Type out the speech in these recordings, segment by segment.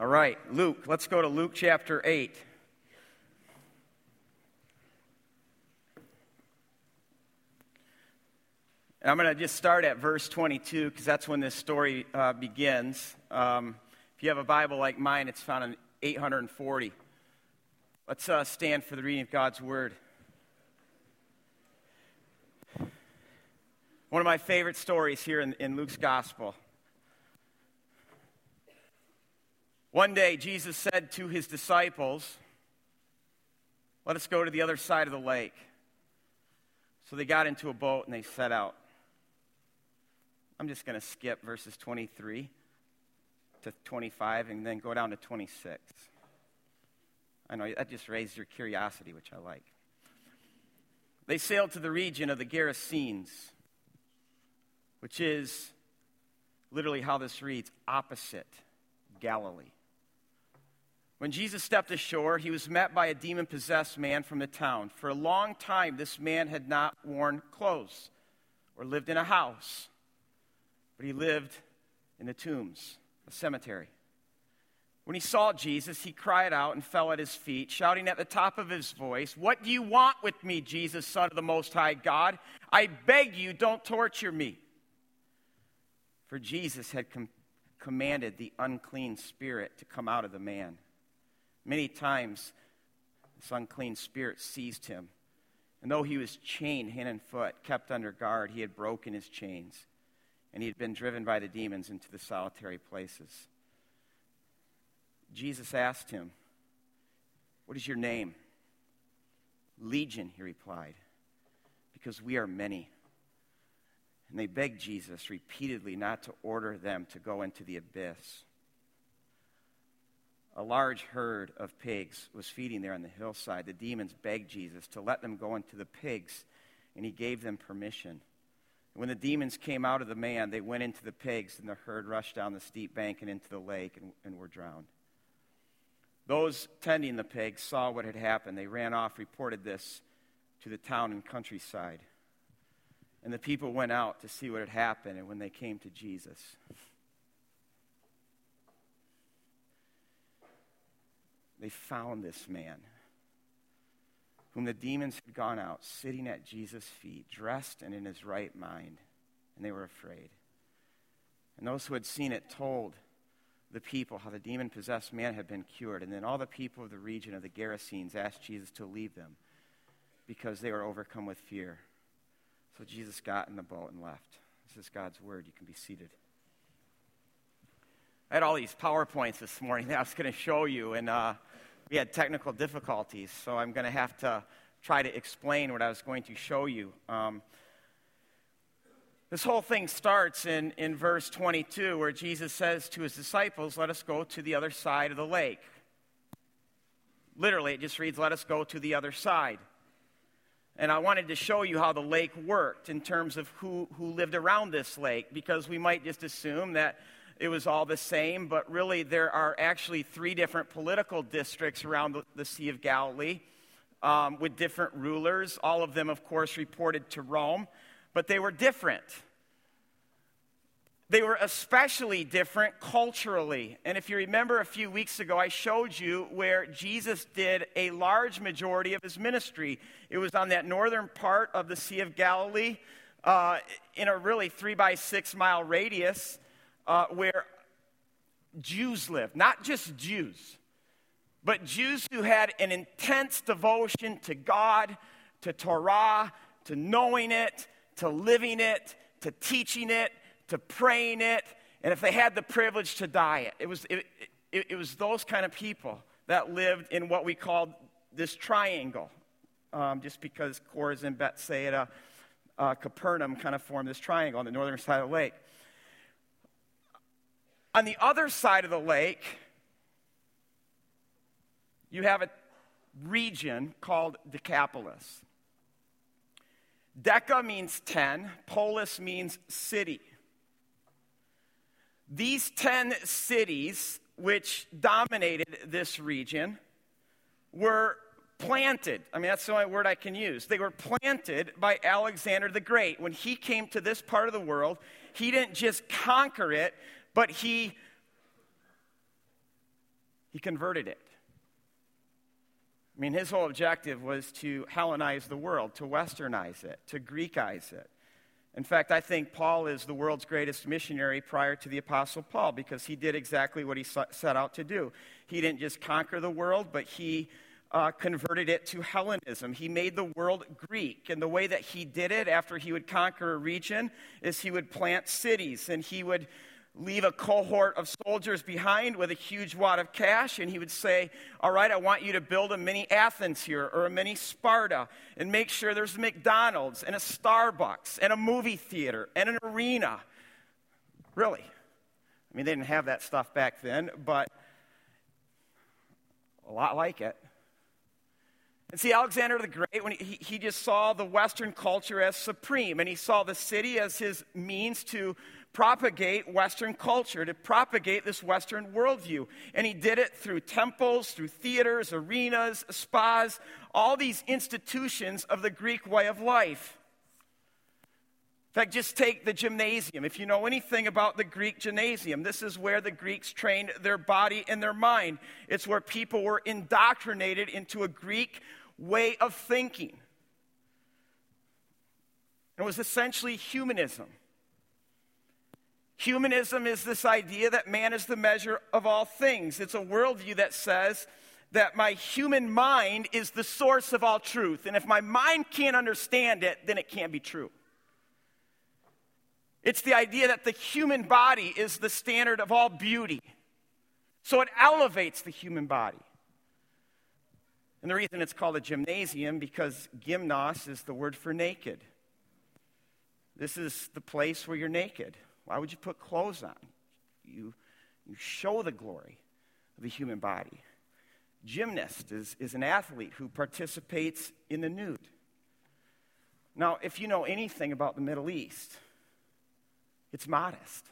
All right, Luke. Let's go to Luke chapter 8. And I'm going to just start at verse 22 because that's when this story uh, begins. Um, if you have a Bible like mine, it's found in 840. Let's uh, stand for the reading of God's Word. One of my favorite stories here in, in Luke's Gospel. One day, Jesus said to his disciples, Let us go to the other side of the lake. So they got into a boat and they set out. I'm just going to skip verses 23 to 25 and then go down to 26. I know that just raised your curiosity, which I like. They sailed to the region of the Gerasenes, which is literally how this reads opposite Galilee. When Jesus stepped ashore, he was met by a demon possessed man from the town. For a long time, this man had not worn clothes or lived in a house, but he lived in the tombs, a cemetery. When he saw Jesus, he cried out and fell at his feet, shouting at the top of his voice, What do you want with me, Jesus, Son of the Most High God? I beg you, don't torture me. For Jesus had com- commanded the unclean spirit to come out of the man. Many times, this unclean spirit seized him. And though he was chained hand and foot, kept under guard, he had broken his chains. And he had been driven by the demons into the solitary places. Jesus asked him, What is your name? Legion, he replied, because we are many. And they begged Jesus repeatedly not to order them to go into the abyss a large herd of pigs was feeding there on the hillside. The demons begged Jesus to let them go into the pigs, and he gave them permission. When the demons came out of the man, they went into the pigs, and the herd rushed down the steep bank and into the lake and, and were drowned. Those tending the pigs saw what had happened. They ran off, reported this to the town and countryside. And the people went out to see what had happened, and when they came to Jesus, they found this man, whom the demons had gone out, sitting at Jesus' feet, dressed and in his right mind, and they were afraid. And those who had seen it told the people how the demon possessed man had been cured. And then all the people of the region of the Gerasenes asked Jesus to leave them because they were overcome with fear. So Jesus got in the boat and left. This is God's word. You can be seated. I had all these PowerPoints this morning that I was going to show you, and uh, we had technical difficulties, so I'm going to have to try to explain what I was going to show you. Um, this whole thing starts in, in verse 22, where Jesus says to his disciples, Let us go to the other side of the lake. Literally, it just reads, Let us go to the other side. And I wanted to show you how the lake worked in terms of who, who lived around this lake, because we might just assume that it was all the same, but really there are actually three different political districts around the, the Sea of Galilee um, with different rulers. All of them, of course, reported to Rome, but they were different. They were especially different culturally. And if you remember a few weeks ago, I showed you where Jesus did a large majority of his ministry. It was on that northern part of the Sea of Galilee uh, in a really three by six mile radius uh, where Jews lived, not just Jews, but Jews who had an intense devotion to God, to Torah, to knowing it, to living it, to teaching it, to praying it, and if they had the privilege to die it. It was, it, it, it was those kind of people that lived in what we called this triangle, um, just because Chorazin, Bethsaida, uh, Capernaum kind of formed this triangle on the northern side of the lake. On the other side of the lake, you have a region called Decapolis. Deca means 10, polis means city. These 10 cities, which dominated this region, were planted. I mean, that's the only word I can use. They were planted by Alexander the Great. When he came to this part of the world, he didn't just conquer it, but he he converted it. I mean, his whole objective was to Hellenize the world, to westernize it, to Greekize it. In fact, I think Paul is the world's greatest missionary prior to the Apostle Paul because he did exactly what he set out to do. He didn't just conquer the world, but he uh, converted it to Hellenism. He made the world Greek. And the way that he did it after he would conquer a region is he would plant cities and he would leave a cohort of soldiers behind with a huge wad of cash, and he would say, All right, I want you to build a mini Athens here or a mini Sparta, and make sure there's a McDonald's and a Starbucks and a movie theater and an arena. Really. I mean, they didn't have that stuff back then, but a lot like it. And see, Alexander the Great, when he, he just saw the Western culture as supreme, and he saw the city as his means to propagate Western culture, to propagate this Western worldview. And he did it through temples, through theaters, arenas, spas, all these institutions of the Greek way of life. In fact, just take the gymnasium. If you know anything about the Greek gymnasium, this is where the Greeks trained their body and their mind. It's where people were indoctrinated into a Greek way of thinking. It was essentially humanism. Humanism is this idea that man is the measure of all things. It's a worldview that says that my human mind is the source of all truth. And if my mind can't understand it, then it can't be true. It's the idea that the human body is the standard of all beauty. So it elevates the human body. And the reason it's called a gymnasium because gymnos is the word for naked. This is the place where you're naked. Why would you put clothes on? You, you show the glory of the human body. Gymnast is, is an athlete who participates in the nude. Now, if you know anything about the Middle East, it's modest.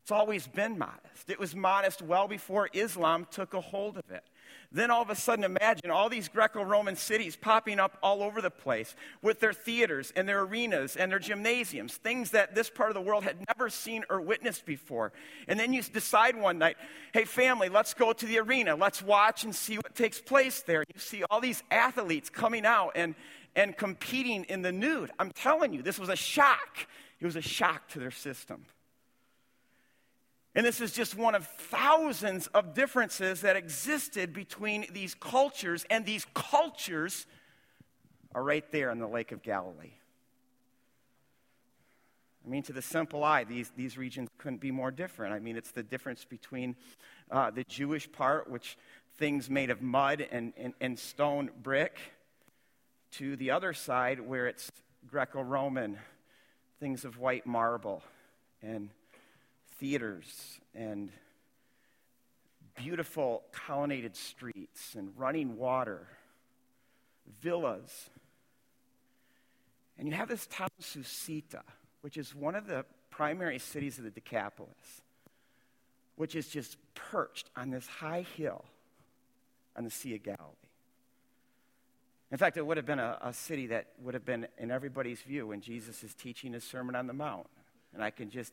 It's always been modest. It was modest well before Islam took a hold of it. Then all of a sudden, imagine all these Greco Roman cities popping up all over the place with their theaters and their arenas and their gymnasiums, things that this part of the world had never seen or witnessed before. And then you decide one night, hey, family, let's go to the arena. Let's watch and see what takes place there. You see all these athletes coming out and, and competing in the nude. I'm telling you, this was a shock. It was a shock to their system. And this is just one of thousands of differences that existed between these cultures, and these cultures are right there in the Lake of Galilee. I mean, to the simple eye, these, these regions couldn't be more different. I mean, it's the difference between uh, the Jewish part, which things made of mud and, and, and stone brick, to the other side, where it's Greco Roman, things of white marble and theaters and beautiful colonnaded streets and running water, villas. And you have this town, Susita, which is one of the primary cities of the Decapolis, which is just perched on this high hill on the Sea of Galilee. In fact, it would have been a, a, city that would have been in everybody's view when Jesus is teaching his Sermon on the Mount. And I can just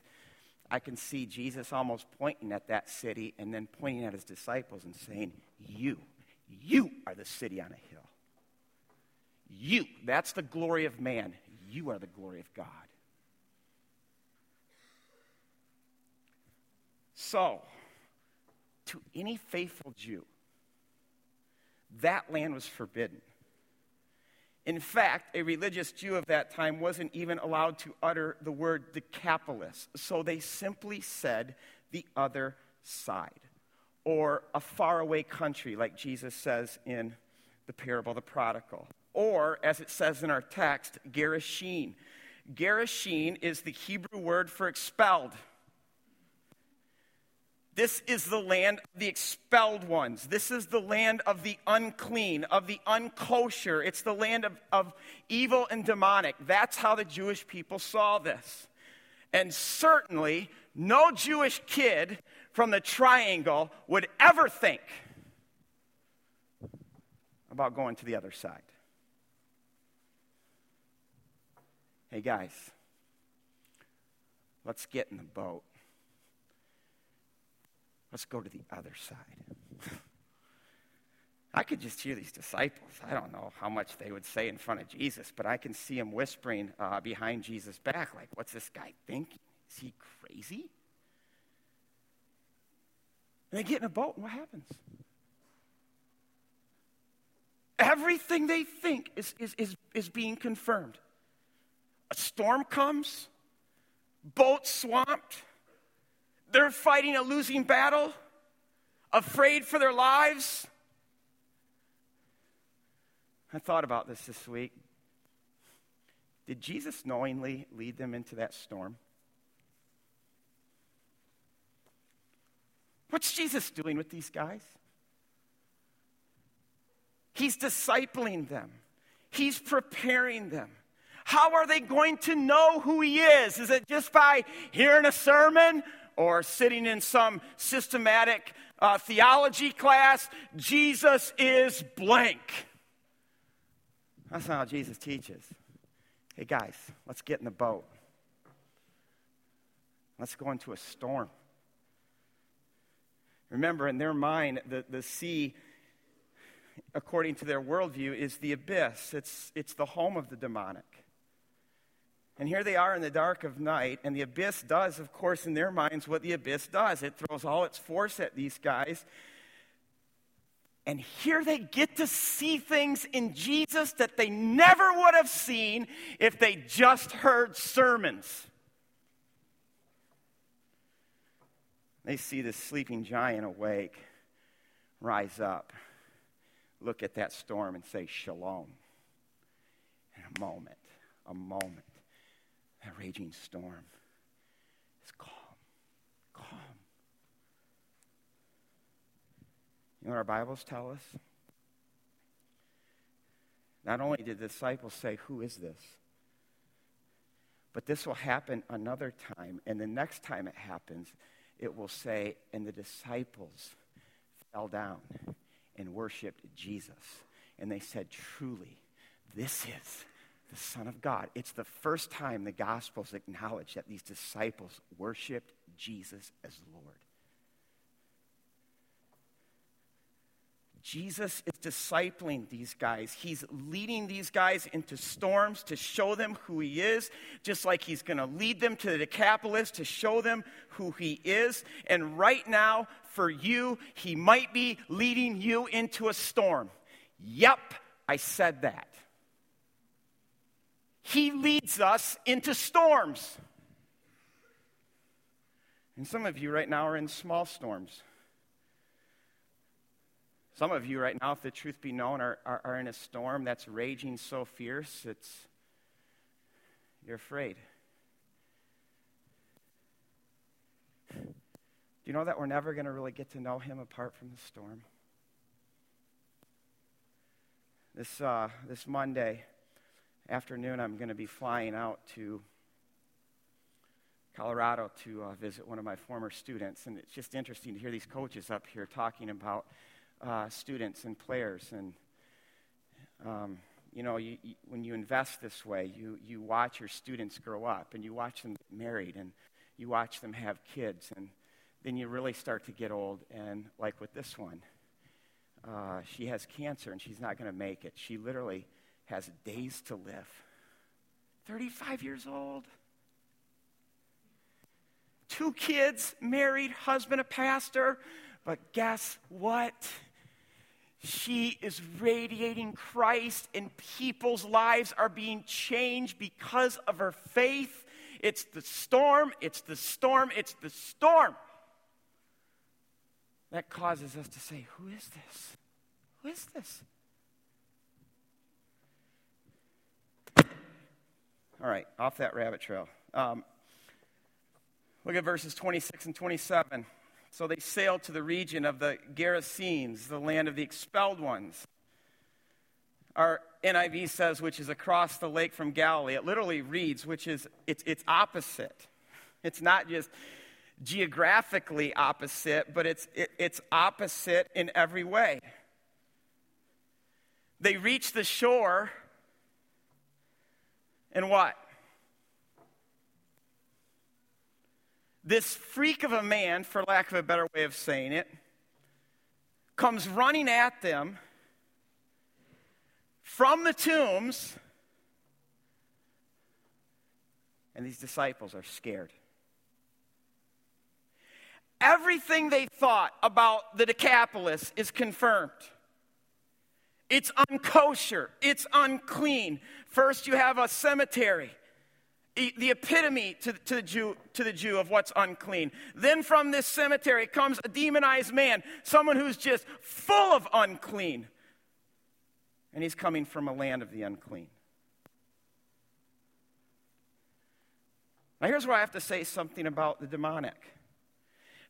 I can see Jesus almost pointing at that city and then pointing at his disciples and saying, You, you are the city on a hill. You, that's the glory of man. You are the glory of God. So, to any faithful Jew, that land was forbidden. In fact, a religious Jew of that time wasn't even allowed to utter the word Decapolis. So they simply said the other side, or a faraway country, like Jesus says in the parable of the prodigal, or as it says in our text, Gerashin. Gerashin is the Hebrew word for expelled. This is the land of the expelled ones. This is the land of the unclean, of the unkosher. It's the land of, of evil and demonic. That's how the Jewish people saw this. And certainly, no Jewish kid from the triangle would ever think about going to the other side. Hey, guys, let's get in the boat. Let's go to the other side. I could just hear these disciples. I don't know how much they would say in front of Jesus, but I can see them whispering uh, behind Jesus' back, like, what's this guy thinking? Is he crazy? And they get in a boat, and what happens? Everything they think is, is, is, is being confirmed. A storm comes, boat swamped, they're fighting a losing battle, afraid for their lives. I thought about this this week. Did Jesus knowingly lead them into that storm? What's Jesus doing with these guys? He's discipling them, He's preparing them. How are they going to know who He is? Is it just by hearing a sermon or sitting in some systematic uh, theology class? Jesus is blank. That's not how Jesus teaches. Hey, guys, let's get in the boat. Let's go into a storm. Remember, in their mind, the, the sea according to their worldview, is the abyss. It's, it's the home of the demonic. And here they are in the dark of night, and the abyss does, of course, in their minds, what the abyss does. It throws all its force at these guys. And here they get to see things in Jesus that they never would have seen if they just heard sermons. They see this sleeping giant awake, rise up look at that storm and say, Shalom. In a moment, a moment, that raging storm is calm. Calm. You know what our Bibles tell us? Not only did the disciples say, Who is this? But this will happen another time. And the next time it happens, it will say, And the disciples fell down and worshiped Jesus. And they said, Truly, this is the Son of God. It's the first time the Gospels acknowledge that these disciples worshiped Jesus as Lord. Jesus is discipling these guys. He's leading these guys into storms to show them who he is, just like he's going to lead them to the Decapolis to show them who he is. And right now, for you, he might be leading you into a storm. Yep, I said that. He leads us into storms. And some of you right now are in small storms. Some of you right now, if the truth be known, are, are, are in a storm that's raging so fierce, it's you're afraid. Do you know that we're never going to really get to know him apart from the storm? This, uh, this Monday afternoon, I'm going to be flying out to Colorado to uh, visit one of my former students. And it's just interesting to hear these coaches up here talking about uh, students and players. And, um, you know, you, you, when you invest this way, you, you watch your students grow up and you watch them get married and you watch them have kids. And then you really start to get old. And like with this one, uh, she has cancer and she's not going to make it. She literally has days to live. 35 years old. Two kids, married, husband, a pastor. But guess what? She is radiating Christ, and people's lives are being changed because of her faith. It's the storm, it's the storm, it's the storm. That causes us to say, Who is this? Who is this? All right, off that rabbit trail. Um, look at verses 26 and 27. So they sailed to the region of the Gerasenes, the land of the expelled ones. Our NIV says, which is across the lake from Galilee. It literally reads, which is, it's, it's opposite. It's not just geographically opposite, but it's, it, it's opposite in every way. They reach the shore, and what? this freak of a man, for lack of a better way of saying it, comes running at them from the tombs, and these disciples are scared. Everything they thought about the Decapolis is confirmed. It's unkosher. It's unclean. First, you have a cemetery, the epitome to, to, the Jew, to the Jew of what's unclean. Then from this cemetery comes a demonized man, someone who's just full of unclean. And he's coming from a land of the unclean. Now, here's where I have to say something about the demonic.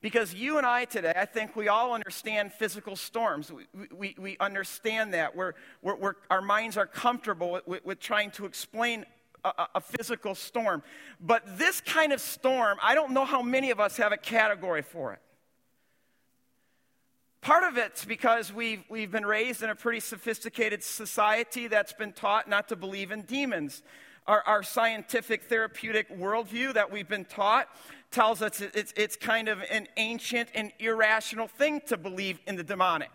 Because you and I today, I think we all understand physical storms. We, we, we understand that. We're, we're, we're, our minds are comfortable with, with, trying to explain a, a, physical storm. But this kind of storm, I don't know how many of us have a category for it. Part of it's because we've, we've been raised in a pretty sophisticated society that's been taught not to believe in demons. Our, our scientific therapeutic worldview that we've been taught tells us it's, it's kind of an ancient and irrational thing to believe in the demonic.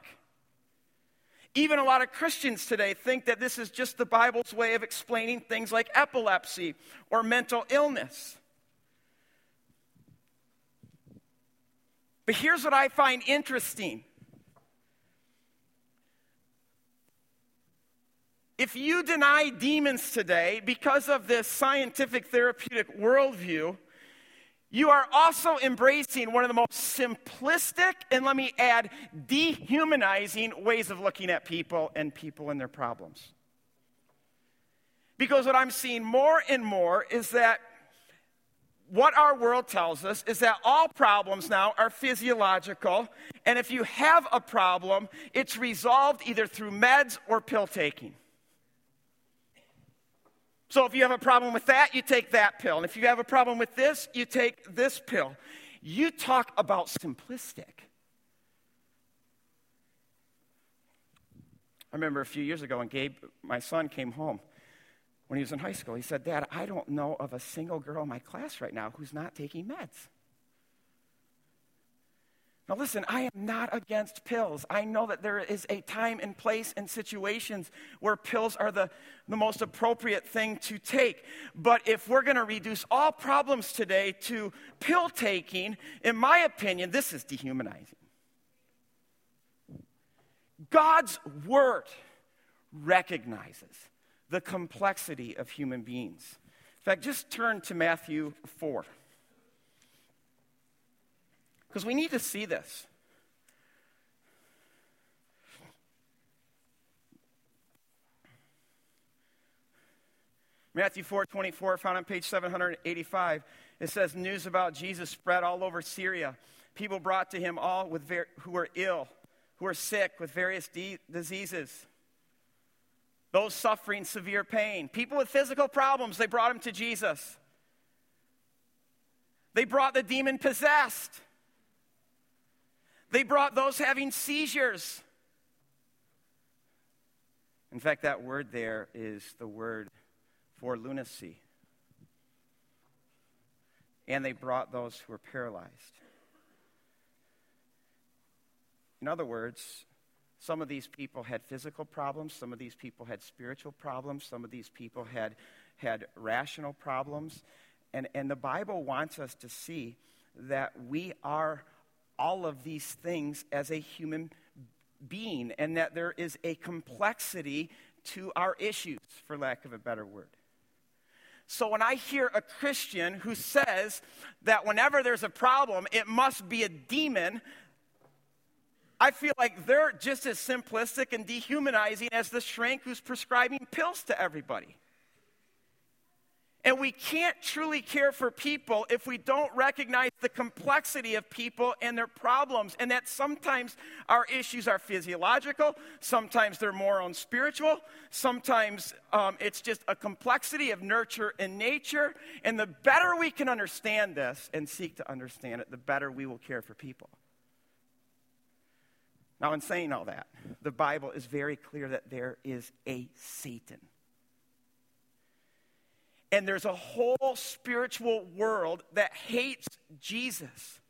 Even a lot of Christians today think that this is just the Bible's way of explaining things like epilepsy or mental illness. But here's what I find interesting. If you deny demons today because of this scientific therapeutic worldview, you are also embracing one of the most simplistic and let me add, dehumanizing ways of looking at people and people and their problems. Because what I'm seeing more and more is that what our world tells us is that all problems now are physiological, and if you have a problem, it's resolved either through meds or pill taking. So if you have a problem with that, you take that pill. And if you have a problem with this, you take this pill. You talk about simplistic. I remember a few years ago when Gabe, my son, came home when he was in high school. He said, Dad, I don't know of a single girl in my class right now who's not taking meds. Now, listen, I am not against pills. I know that there is a time and place and situations where pills are the, the most appropriate thing to take. But if we're going to reduce all problems today to pill taking, in my opinion, this is dehumanizing. God's word recognizes the complexity of human beings. In fact, just turn to Matthew 4. Because we need to see this. Matthew 4 24, found on page 785, it says, News about Jesus spread all over Syria. People brought to him all with ver- who were ill, who were sick with various de- diseases, those suffering severe pain, people with physical problems, they brought him to Jesus. They brought the demon possessed. They brought those having seizures. In fact, that word there is the word for lunacy. And they brought those who were paralyzed. In other words, some of these people had physical problems, some of these people had spiritual problems, some of these people had, had rational problems. And, and the Bible wants us to see that we are all of these things as a human being and that there is a complexity to our issues, for lack of a better word. So when I hear a Christian who says that whenever there's a problem, it must be a demon, I feel like they're just as simplistic and dehumanizing as the shrink who's prescribing pills to everybody. And we can't truly care for people if we don't recognize the complexity of people and their problems, and that sometimes our issues are physiological, sometimes they're more on spiritual, sometimes um, it's just a complexity of nurture and nature. And the better we can understand this and seek to understand it, the better we will care for people. Now, in saying all that, the Bible is very clear that there is a Satan. And there's a whole spiritual world that hates Jesus.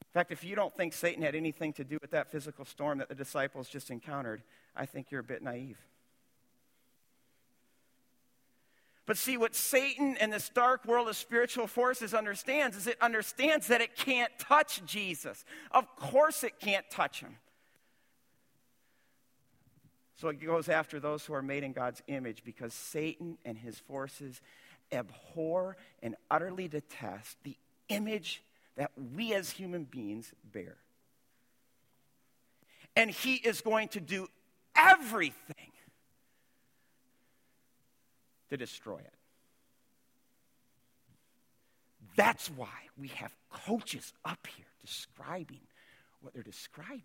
In fact, if you don't think Satan had anything to do with that physical storm that the disciples just encountered, I think you're a bit naive. But see, what Satan and this dark world of spiritual forces understands is it understands that it can't touch Jesus. Of course, it can't touch him. So it goes after those who are made in God's image because Satan and his forces abhor and utterly detest the image that we as human beings bear. And he is going to do everything to destroy it. That's why we have coaches up here describing what they're describing.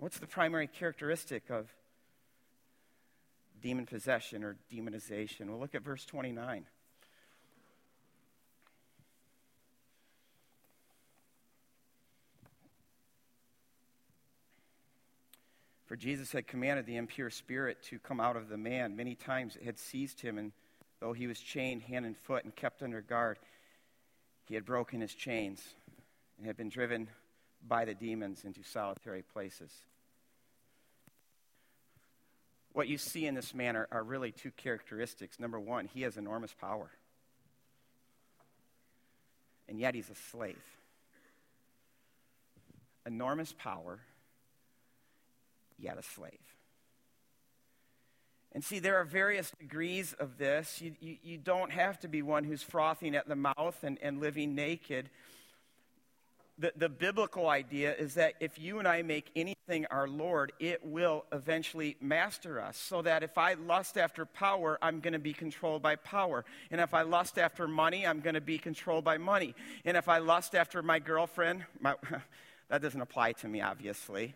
What's the primary characteristic of demon possession or demonization? Well, look at verse 29. For Jesus had commanded the impure spirit to come out of the man. Many times it had seized him, and though he was chained hand and foot and kept under guard, he had broken his chains and had been driven by the demons into solitary places. What you see in this man are, are really two characteristics. Number one, he has enormous power, and yet he's a slave. Enormous power yet a slave. And see, there are various degrees of this. You, you, you, don't have to be one who's frothing at the mouth and, and living naked. The, the biblical idea is that if you and I make anything our Lord, it will eventually master us. So that if I lust after power, I'm going to be controlled by power. And if I lust after money, I'm going to be controlled by money. And if I lust after my girlfriend, my, that doesn't apply to me, obviously.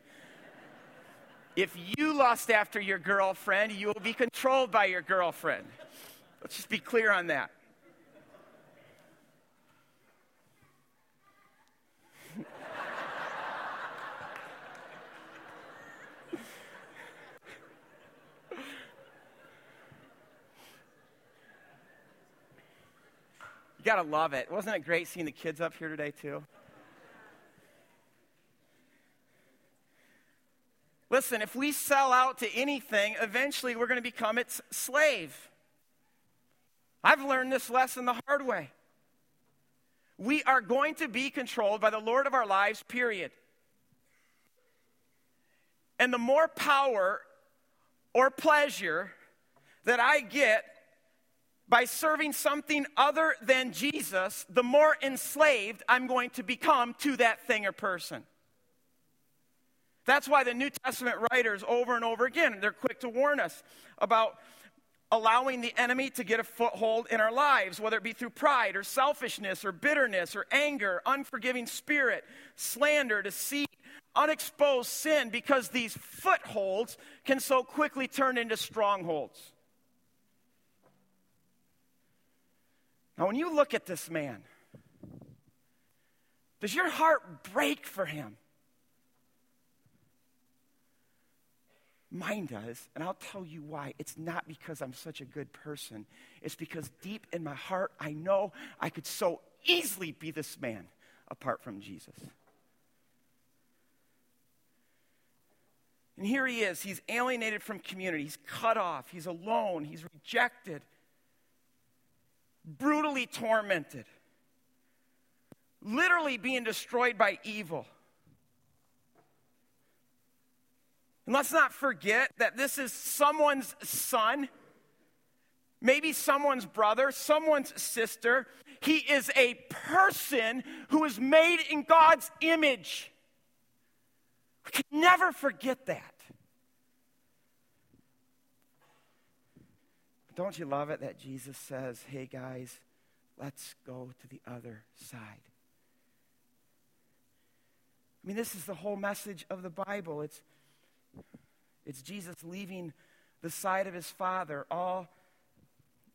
If you lust after your girlfriend, you will be controlled by your girlfriend. Let's just be clear on that. Gotta love it. Wasn't it great seeing the kids up here today, too? Listen, if we sell out to anything, eventually we're going to become its slave. I've learned this lesson the hard way. We are going to be controlled by the Lord of our lives, period. And the more power or pleasure that I get by serving something other than Jesus, the more enslaved I'm going to become to that thing or person. That's why the New Testament writers, over and over again, they're quick to warn us about allowing the enemy to get a foothold in our lives, whether it be through pride or selfishness or bitterness or anger, unforgiving spirit, slander, deceit, unexposed sin, because these footholds can so quickly turn into strongholds. Now, when you look at this man, does your heart break for him? Mine does, and I'll tell you why. It's not because I'm such a good person. It's because deep in my heart, I know I could so easily be this man apart from Jesus. And here he is. He's alienated from community. He's cut off. He's alone. He's rejected. Brutally tormented. Literally being destroyed by evil. And let's not forget that this is someone's son, maybe someone's brother, someone's sister. He is a person who is made in God's image. We can never forget that. Don't you love it that Jesus says, hey guys, let's go to the other side? I mean, this is the whole message of the Bible. It's it's Jesus leaving the side of his Father, all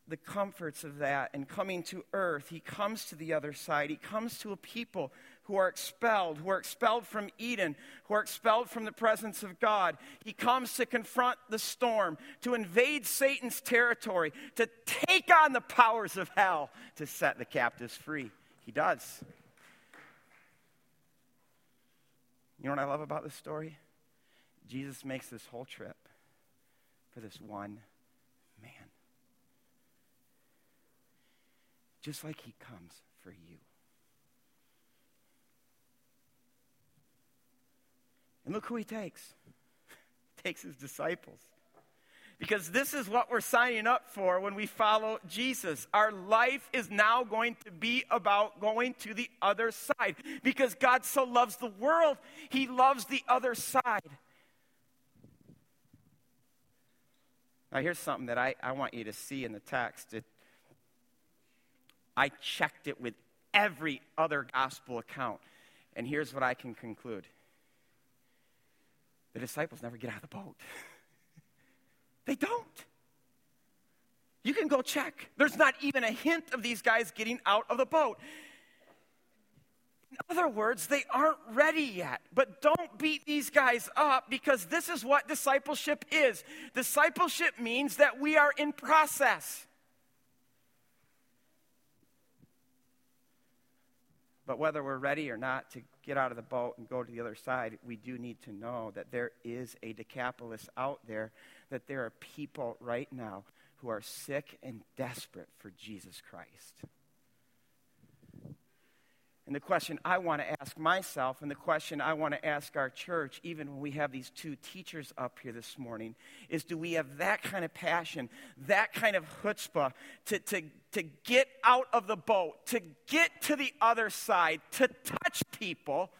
the comforts of that and coming to earth, he comes to the other side. He comes to a people who are expelled, who are expelled from Eden, who are expelled from the presence of God. He comes to confront the storm, to invade Satan's territory, to take on the powers of hell, to set the captives free. He does. You know what I love about this story? Jesus makes this whole trip for this one man. Just like he comes for you. And look who he takes. He takes his disciples. Because this is what we're signing up for when we follow Jesus. Our life is now going to be about going to the other side. Because God so loves the world, He loves the other side. Now, here's something that I, I want you to see in the text. It, I checked it with every other gospel account, and here's what I can conclude the disciples never get out of the boat. they don't. You can go check. There's not even a hint of these guys getting out of the boat. In other words, they aren't ready yet. But don't beat these guys up because this is what discipleship is. Discipleship means that we are in process. But whether we're ready or not to get out of the boat and go to the other side, we do need to know that there is a Decapolis out there, that there are people right now who are sick and desperate for Jesus Christ. And the question I want to ask myself, and the question I want to ask our church, even when we have these two teachers up here this morning, is do we have that kind of passion, that kind of chutzpah to, to, to get out of the boat, to get to the other side, to touch people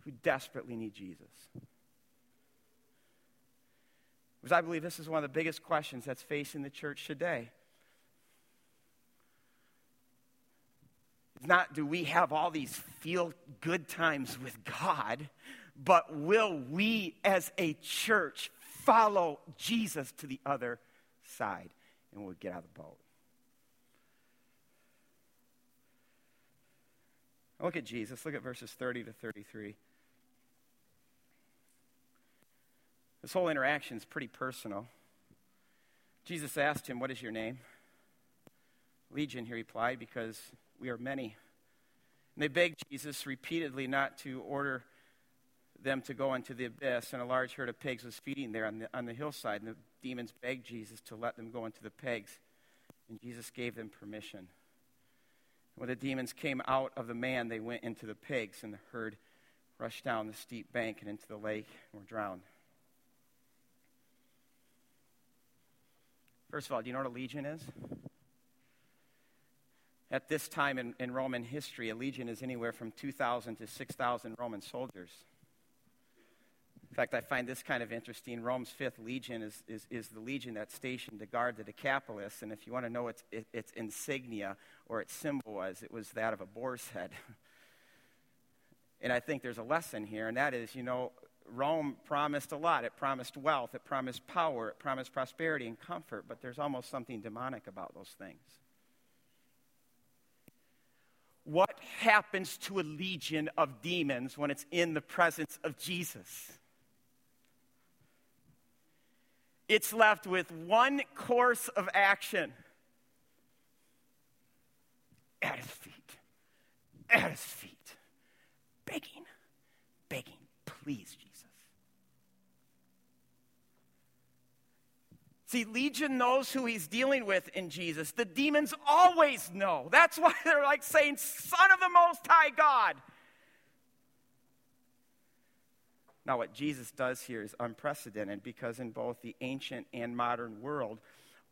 who desperately need Jesus? Because I believe this is one of the biggest questions that's facing the church today. Not do we have all these feel good times with God, but will we as a church follow Jesus to the other side and we'll get out of the boat? Look at Jesus. Look at verses 30 to 33. This whole interaction is pretty personal. Jesus asked him, What is your name? Legion, he replied, because we are many. And they begged Jesus repeatedly not to order them to go into the abyss, and a large herd of pigs was feeding there on the, on the hillside. And the demons begged Jesus to let them go into the pigs, and Jesus gave them permission. When the demons came out of the man, they went into the pigs, and the herd rushed down the steep bank and into the lake and were drowned. First of all, do you know what a legion is? At this time in, in Roman history, a legion is anywhere from 2,000 to 6,000 Roman soldiers. In fact, I find this kind of interesting. Rome's fifth legion is, is, is, the legion that's stationed to guard the Decapolis. And if you want to know its, its insignia or its symbol was, it was that of a boar's head. and I think there's a lesson here, and that is, you know, Rome promised a lot. It promised wealth, it promised power, it promised prosperity and comfort, but there's almost something demonic about those things. What happens to a legion of demons when it's in the presence of Jesus? It's left with one course of action. At his feet, at his feet, begging, begging, please, Jesus. See, Legion knows who he's dealing with in Jesus. The demons always know. That's why they're like saying, Son of the Most High God. Now, what Jesus does here is unprecedented because in both the ancient and modern world,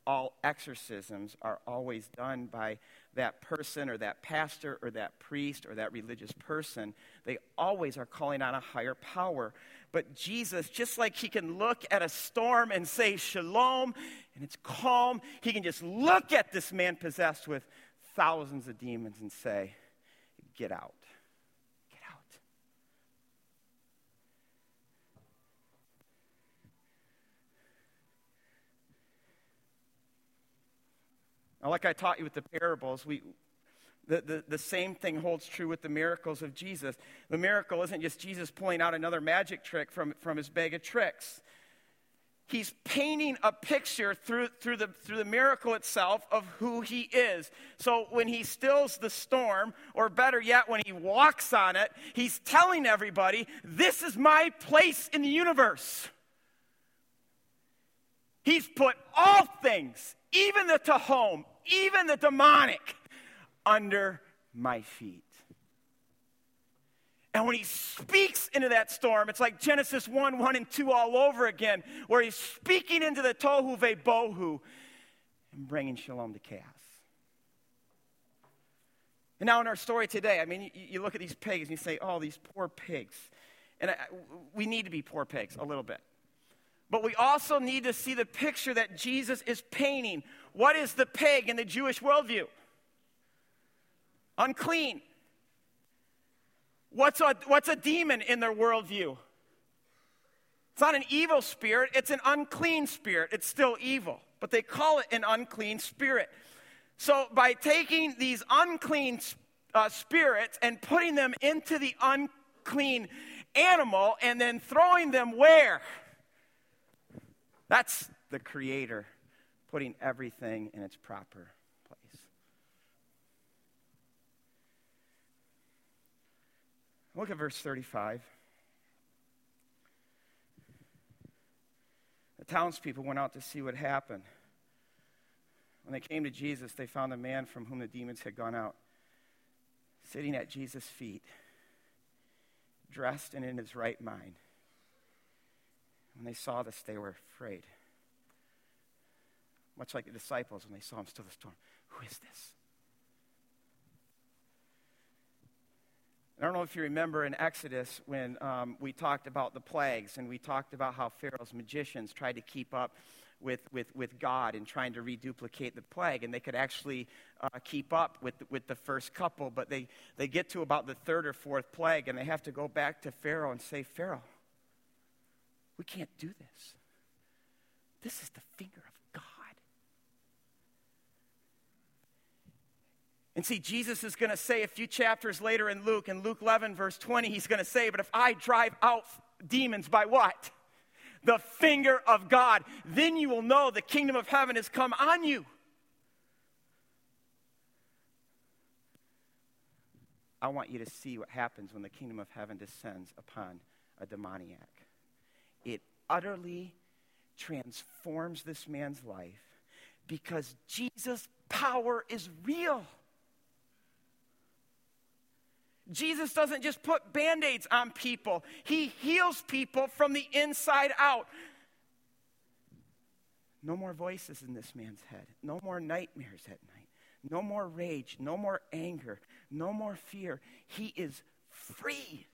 all exorcisms are always done by that person or that pastor or that priest or that religious person. They always are calling on a higher power. But Jesus, just like he can look at a storm and say shalom and it's calm, he can just look at this man possessed with thousands of demons and say, Get out. Get out. Now, like I taught you with the parables, we, the, the, the same thing holds true with the miracles of Jesus. The miracle isn't just Jesus pulling out another magic trick from, from his bag of tricks. He's painting a picture through, through, the, through the miracle itself of who he is. So when he stills the storm, or better yet, when he walks on it, he's telling everybody, This is my place in the universe. He's put all things, even the Tehom, even the demonic, under my feet. And when he speaks into that storm, it's like Genesis 1 1 and 2 all over again, where he's speaking into the tohu ve bohu and bringing shalom to chaos. And now, in our story today, I mean, you, you look at these pigs and you say, oh, these poor pigs. And I, we need to be poor pigs a little bit. But we also need to see the picture that Jesus is painting. What is the pig in the Jewish worldview? Unclean. What's a, what's a demon in their worldview? It's not an evil spirit, it's an unclean spirit. It's still evil, but they call it an unclean spirit. So, by taking these unclean uh, spirits and putting them into the unclean animal and then throwing them where? That's the Creator putting everything in its proper Look at verse 35. The townspeople went out to see what happened. When they came to Jesus, they found the man from whom the demons had gone out sitting at Jesus' feet, dressed and in his right mind. When they saw this, they were afraid. Much like the disciples when they saw him still the storm. Who is this? I don't know if you remember in Exodus when um, we talked about the plagues and we talked about how Pharaoh's magicians tried to keep up with, with, with God and trying to reduplicate the plague. And they could actually uh, keep up with, with the first couple, but they, they get to about the third or fourth plague and they have to go back to Pharaoh and say, Pharaoh, we can't do this. This is the finger of And see, Jesus is going to say a few chapters later in Luke, in Luke 11, verse 20, he's going to say, But if I drive out demons by what? The finger of God, then you will know the kingdom of heaven has come on you. I want you to see what happens when the kingdom of heaven descends upon a demoniac. It utterly transforms this man's life because Jesus' power is real. Jesus doesn't just put band aids on people, He heals people from the inside out. No more voices in this man's head, no more nightmares at night, no more rage, no more anger, no more fear. He is free.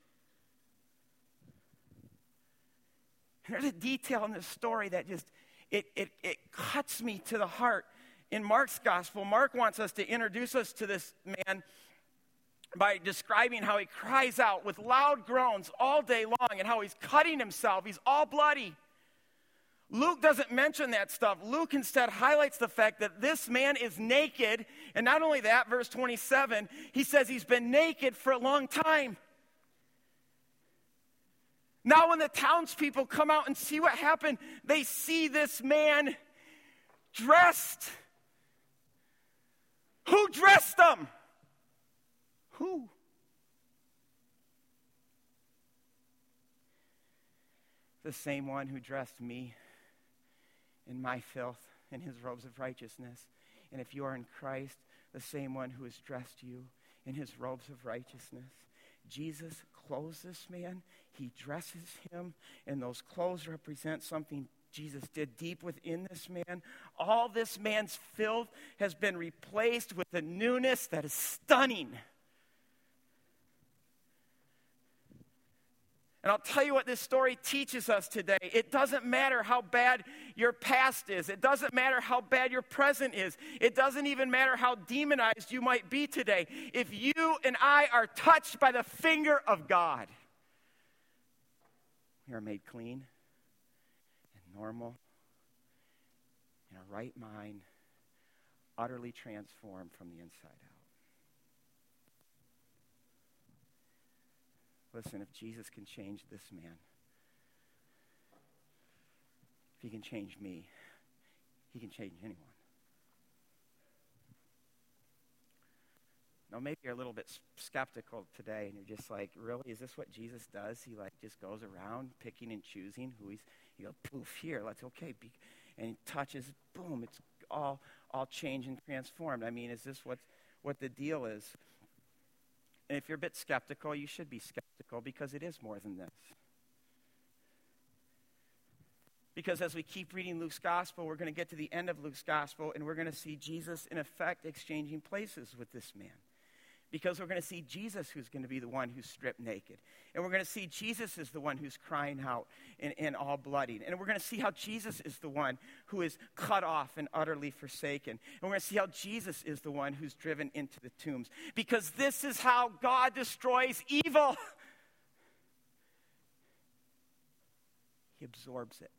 And there's a detail in this story that just it, it, it cuts me to the heart. In Mark's gospel, Mark wants us to introduce us to this man by describing how he cries out with loud groans all day long and how he's cutting himself. He's all bloody. Luke doesn't mention that stuff. Luke instead highlights the fact that this man is naked. And not only that, verse 27, he says he's been naked for a long time. Now, when the townspeople come out and see what happened, they see this man dressed. Who dressed him? Who? The same one who dressed me in my filth in his robes of righteousness. And if you are in Christ, the same one who has dressed you in his robes of righteousness. Jesus clothes this man, he dresses him, and those clothes represent something Jesus did deep within this man. All this man's filth has been replaced with a newness that is stunning. And I'll tell you what this story teaches us today. It doesn't matter how bad your past is, it doesn't matter how bad your present is, it doesn't even matter how demonized you might be today. If you and I are touched by the finger of God, we are made clean and normal in our right mind, utterly transformed from the inside out. Listen, if Jesus can change this man, if he can change me, he can change anyone. Now, maybe you're a little bit skeptical today, and you're just like, really? Is this what Jesus does? He like just goes around picking and choosing who he's. you goes poof here. Let's okay, and he touches. Boom! It's all all changed and transformed. I mean, is this what what the deal is? And if you're a bit skeptical, you should be skeptical because it is more than this. Because as we keep reading Luke's gospel, we're going to get to the end of Luke's gospel and we're going to see Jesus, in effect, exchanging places with this man because we're going to see Jesus who's going to be the one who's stripped naked. And we're going to see Jesus is the one who's crying out and, and all bloodied. And we're going to see how Jesus is the one who is cut off and utterly forsaken. And we're going to see how Jesus is the one who's driven into the tombs. Because this is how God destroys evil. He absorbs it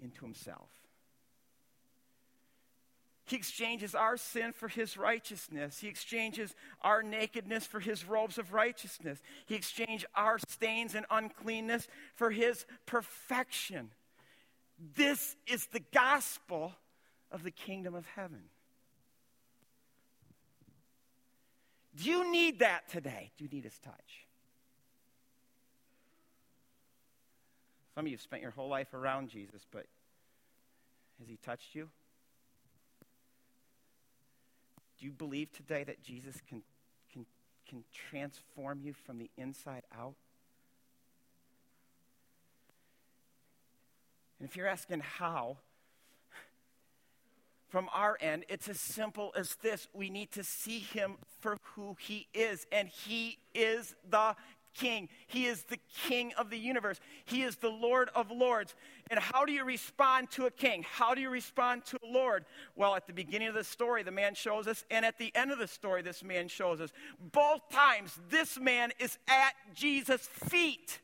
into himself. He exchanges our sin for his righteousness. He exchanges our nakedness for his robes of righteousness. He exchanged our stains and uncleanness for his perfection. This is the gospel of the kingdom of heaven. Do you need that today? Do you need his touch? Some of you have spent your whole life around Jesus, but has he touched you? Do you believe today that Jesus can, can, can transform you from the inside out? And if you're asking how, from our end, it's as simple as this. We need to see him for who he is, and he is the king. He is the king of the universe. He is the Lord of lords. And how do you respond to a king? How do you respond to a Lord? Well, at the beginning of the story, the man shows us, and at the end of the story, this man shows us. Both times, this man is at Jesus' feet.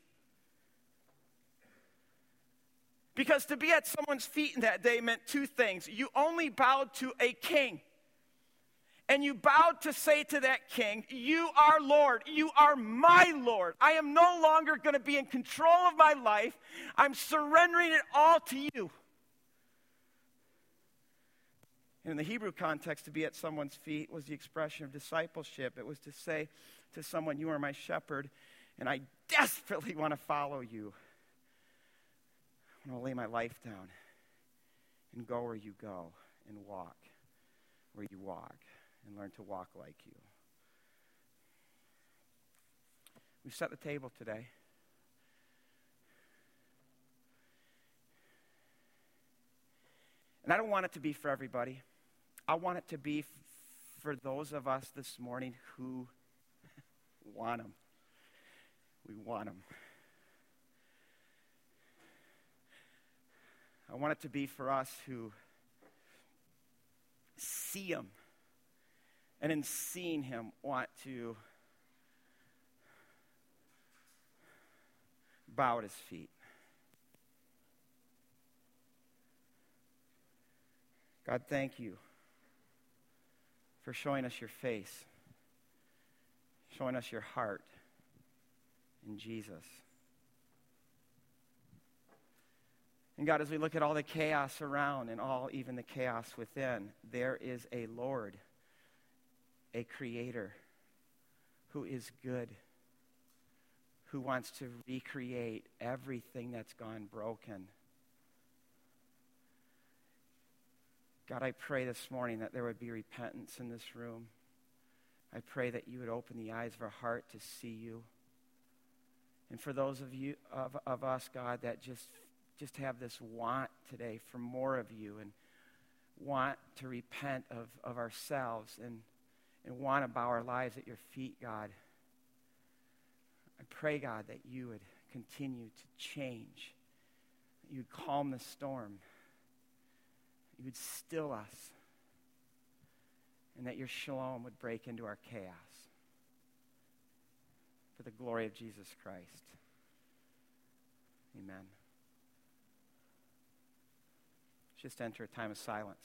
Because to be at someone's feet in that day meant two things. You only bowed to a king and you bowed to say to that king, You are Lord. You are my Lord. I am no longer going to be in control of my life. I'm surrendering it all to you. And in the Hebrew context, to be at someone's feet was the expression of discipleship. It was to say to someone, You are my shepherd, and I desperately want to follow you. I want to lay my life down and go where you go and walk where you walk and learn to walk like you. We've set the table today. And I don't want it to be for everybody. I want it to be f- for those of us this morning who want them. We want them. I want it to be for us who see Him and in seeing him, want to bow at his feet. God, thank you for showing us your face, showing us your heart in Jesus. And God, as we look at all the chaos around and all, even the chaos within, there is a Lord a creator who is good, who wants to recreate everything that's gone broken. God, I pray this morning that there would be repentance in this room. I pray that you would open the eyes of our heart to see you. And for those of you of, of us, God, that just just have this want today for more of you and want to repent of, of ourselves and and want to bow our lives at your feet, God. I pray, God, that you would continue to change, that you would calm the storm, you would still us, and that your shalom would break into our chaos for the glory of Jesus Christ. Amen. Just enter a time of silence.